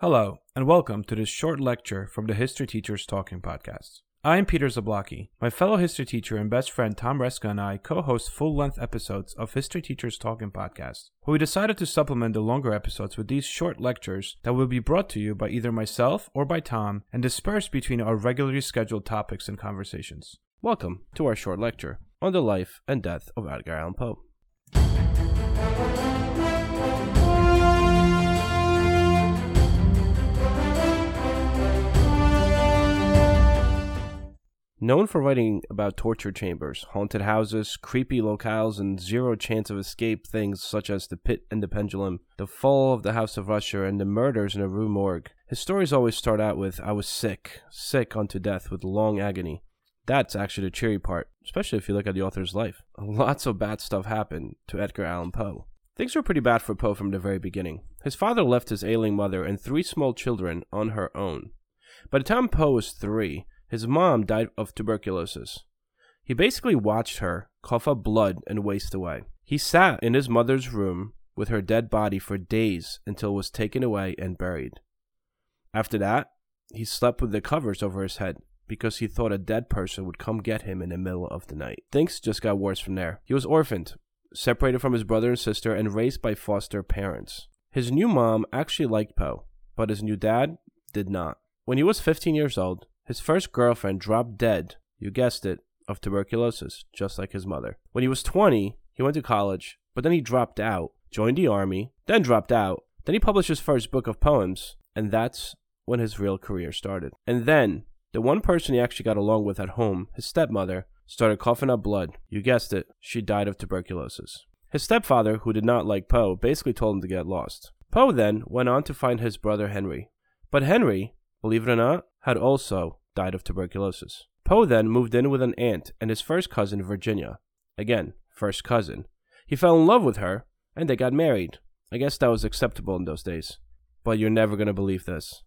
Hello, and welcome to this short lecture from the History Teachers Talking Podcast. I am Peter Zablocki. My fellow history teacher and best friend Tom Reska and I co host full length episodes of History Teachers Talking Podcast. But we decided to supplement the longer episodes with these short lectures that will be brought to you by either myself or by Tom and dispersed between our regularly scheduled topics and conversations. Welcome to our short lecture on the life and death of Edgar Allan Poe. Known for writing about torture chambers, haunted houses, creepy locales, and zero chance of escape things such as the pit and the pendulum, the fall of the House of Usher, and the murders in a Rue Morgue, his stories always start out with, I was sick, sick unto death with long agony. That's actually the cheery part, especially if you look at the author's life. Lots of bad stuff happened to Edgar Allan Poe. Things were pretty bad for Poe from the very beginning. His father left his ailing mother and three small children on her own. By the time Poe was three, his mom died of tuberculosis. He basically watched her cough up blood and waste away. He sat in his mother's room with her dead body for days until it was taken away and buried. After that, he slept with the covers over his head because he thought a dead person would come get him in the middle of the night. Things just got worse from there. He was orphaned, separated from his brother and sister, and raised by foster parents. His new mom actually liked Poe, but his new dad did not. When he was 15 years old, his first girlfriend dropped dead, you guessed it, of tuberculosis, just like his mother. When he was 20, he went to college, but then he dropped out, joined the army, then dropped out. Then he published his first book of poems, and that's when his real career started. And then, the one person he actually got along with at home, his stepmother, started coughing up blood. You guessed it, she died of tuberculosis. His stepfather, who did not like Poe, basically told him to get lost. Poe then went on to find his brother Henry. But Henry, believe it or not, had also died of tuberculosis. Poe then moved in with an aunt and his first cousin, Virginia. Again, first cousin. He fell in love with her, and they got married. I guess that was acceptable in those days. But you're never going to believe this.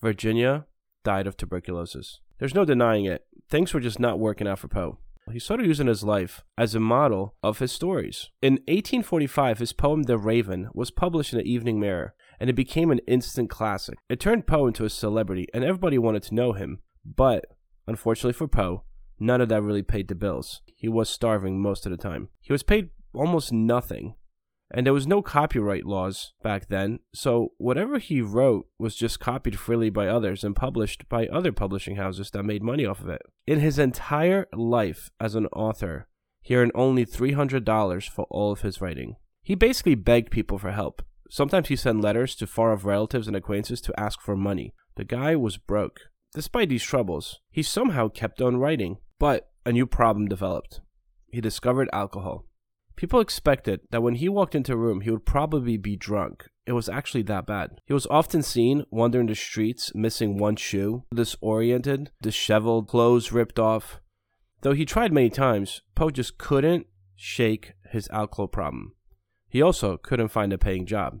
Virginia died of tuberculosis. There's no denying it. Things were just not working out for Poe. He started using his life as a model of his stories. In 1845, his poem The Raven was published in the Evening Mirror, and it became an instant classic. It turned Poe into a celebrity, and everybody wanted to know him. But, unfortunately for Poe, none of that really paid the bills. He was starving most of the time. He was paid almost nothing. And there was no copyright laws back then, so whatever he wrote was just copied freely by others and published by other publishing houses that made money off of it. In his entire life as an author, he earned only $300 for all of his writing. He basically begged people for help. Sometimes he sent letters to far off relatives and acquaintances to ask for money. The guy was broke. Despite these troubles, he somehow kept on writing. But a new problem developed. He discovered alcohol. People expected that when he walked into a room, he would probably be drunk. It was actually that bad. He was often seen wandering the streets, missing one shoe, disoriented, disheveled, clothes ripped off. Though he tried many times, Poe just couldn't shake his alcohol problem. He also couldn't find a paying job.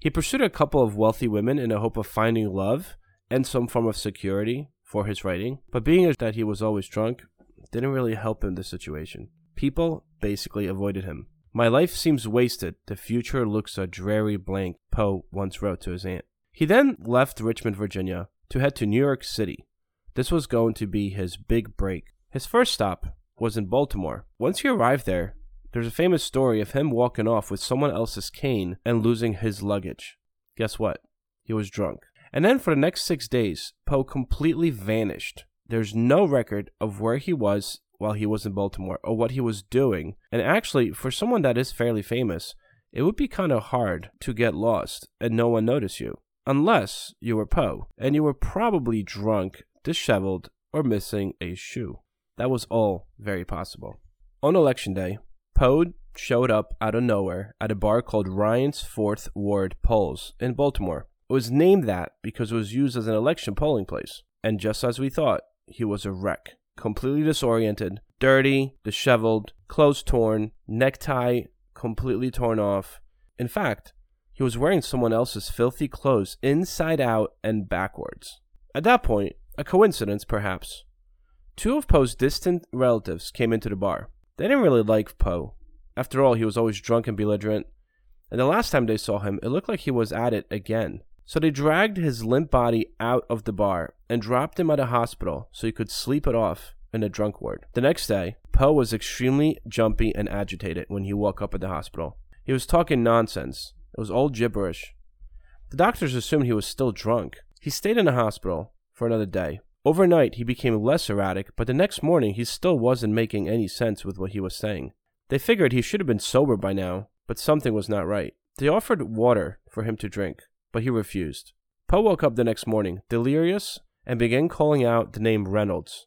He pursued a couple of wealthy women in the hope of finding love and some form of security for his writing, but being that he was always drunk didn't really help in this situation. People basically avoided him. My life seems wasted. The future looks a dreary blank, Poe once wrote to his aunt. He then left Richmond, Virginia, to head to New York City. This was going to be his big break. His first stop was in Baltimore. Once he arrived there, there's a famous story of him walking off with someone else's cane and losing his luggage. Guess what? He was drunk. And then for the next six days, Poe completely vanished. There's no record of where he was while he was in Baltimore or what he was doing. And actually, for someone that is fairly famous, it would be kind of hard to get lost and no one notice you. Unless you were Poe, and you were probably drunk, disheveled, or missing a shoe. That was all very possible. On election day, Poe showed up out of nowhere at a bar called Ryan's Fourth Ward Polls in Baltimore. It was named that because it was used as an election polling place. And just as we thought, he was a wreck. Completely disoriented, dirty, disheveled, clothes torn, necktie completely torn off. In fact, he was wearing someone else's filthy clothes inside out and backwards. At that point, a coincidence perhaps, two of Poe's distant relatives came into the bar. They didn't really like Poe. After all, he was always drunk and belligerent, and the last time they saw him, it looked like he was at it again. So they dragged his limp body out of the bar and dropped him at a hospital so he could sleep it off in a drunk ward. The next day, Poe was extremely jumpy and agitated when he woke up at the hospital. He was talking nonsense. It was all gibberish. The doctors assumed he was still drunk. He stayed in the hospital for another day. Overnight, he became less erratic, but the next morning, he still wasn't making any sense with what he was saying. They figured he should have been sober by now, but something was not right. They offered water for him to drink but he refused. Poe woke up the next morning, delirious, and began calling out the name Reynolds.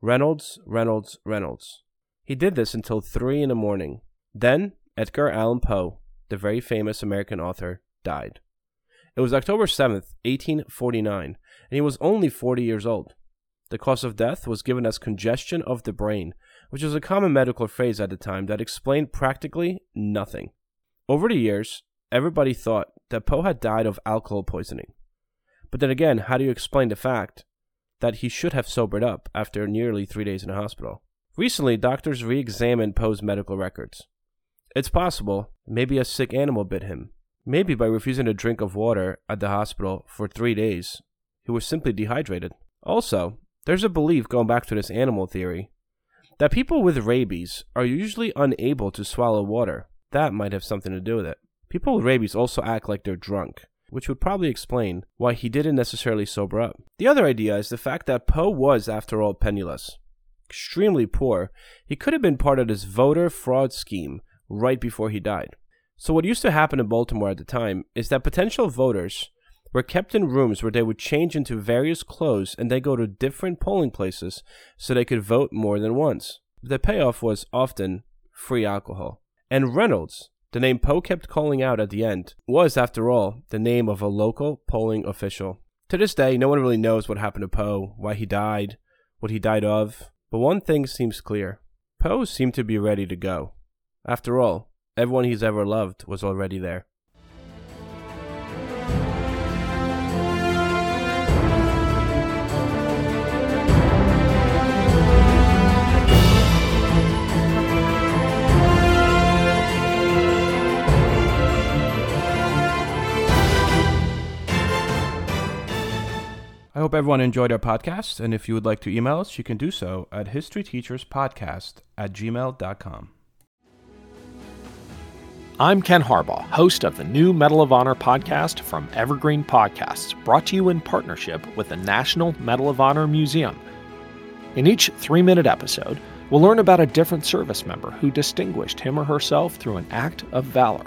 Reynolds, Reynolds, Reynolds. He did this until three in the morning. Then Edgar Allan Poe, the very famous American author, died. It was October 7th, 1849, and he was only 40 years old. The cause of death was given as congestion of the brain, which was a common medical phrase at the time that explained practically nothing. Over the years, everybody thought that Poe had died of alcohol poisoning. But then again, how do you explain the fact that he should have sobered up after nearly three days in a hospital? Recently, doctors re examined Poe's medical records. It's possible, maybe a sick animal bit him. Maybe by refusing a drink of water at the hospital for three days, he was simply dehydrated. Also, there's a belief going back to this animal theory that people with rabies are usually unable to swallow water. That might have something to do with it. People with rabies also act like they're drunk, which would probably explain why he didn't necessarily sober up. The other idea is the fact that Poe was, after all, penniless. Extremely poor, he could have been part of this voter fraud scheme right before he died. So, what used to happen in Baltimore at the time is that potential voters were kept in rooms where they would change into various clothes and they go to different polling places so they could vote more than once. The payoff was often free alcohol. And Reynolds, the name Poe kept calling out at the end was, after all, the name of a local polling official. To this day, no one really knows what happened to Poe, why he died, what he died of, but one thing seems clear. Poe seemed to be ready to go. After all, everyone he's ever loved was already there. Hope everyone enjoyed our podcast, and if you would like to email us, you can do so at historyteacherspodcast at gmail.com. I'm Ken Harbaugh, host of the new Medal of Honor podcast from Evergreen Podcasts, brought to you in partnership with the National Medal of Honor Museum. In each three minute episode, we'll learn about a different service member who distinguished him or herself through an act of valor.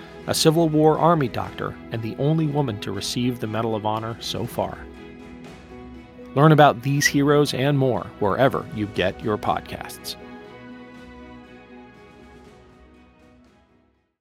a Civil War Army doctor and the only woman to receive the Medal of Honor so far. Learn about these heroes and more wherever you get your podcasts.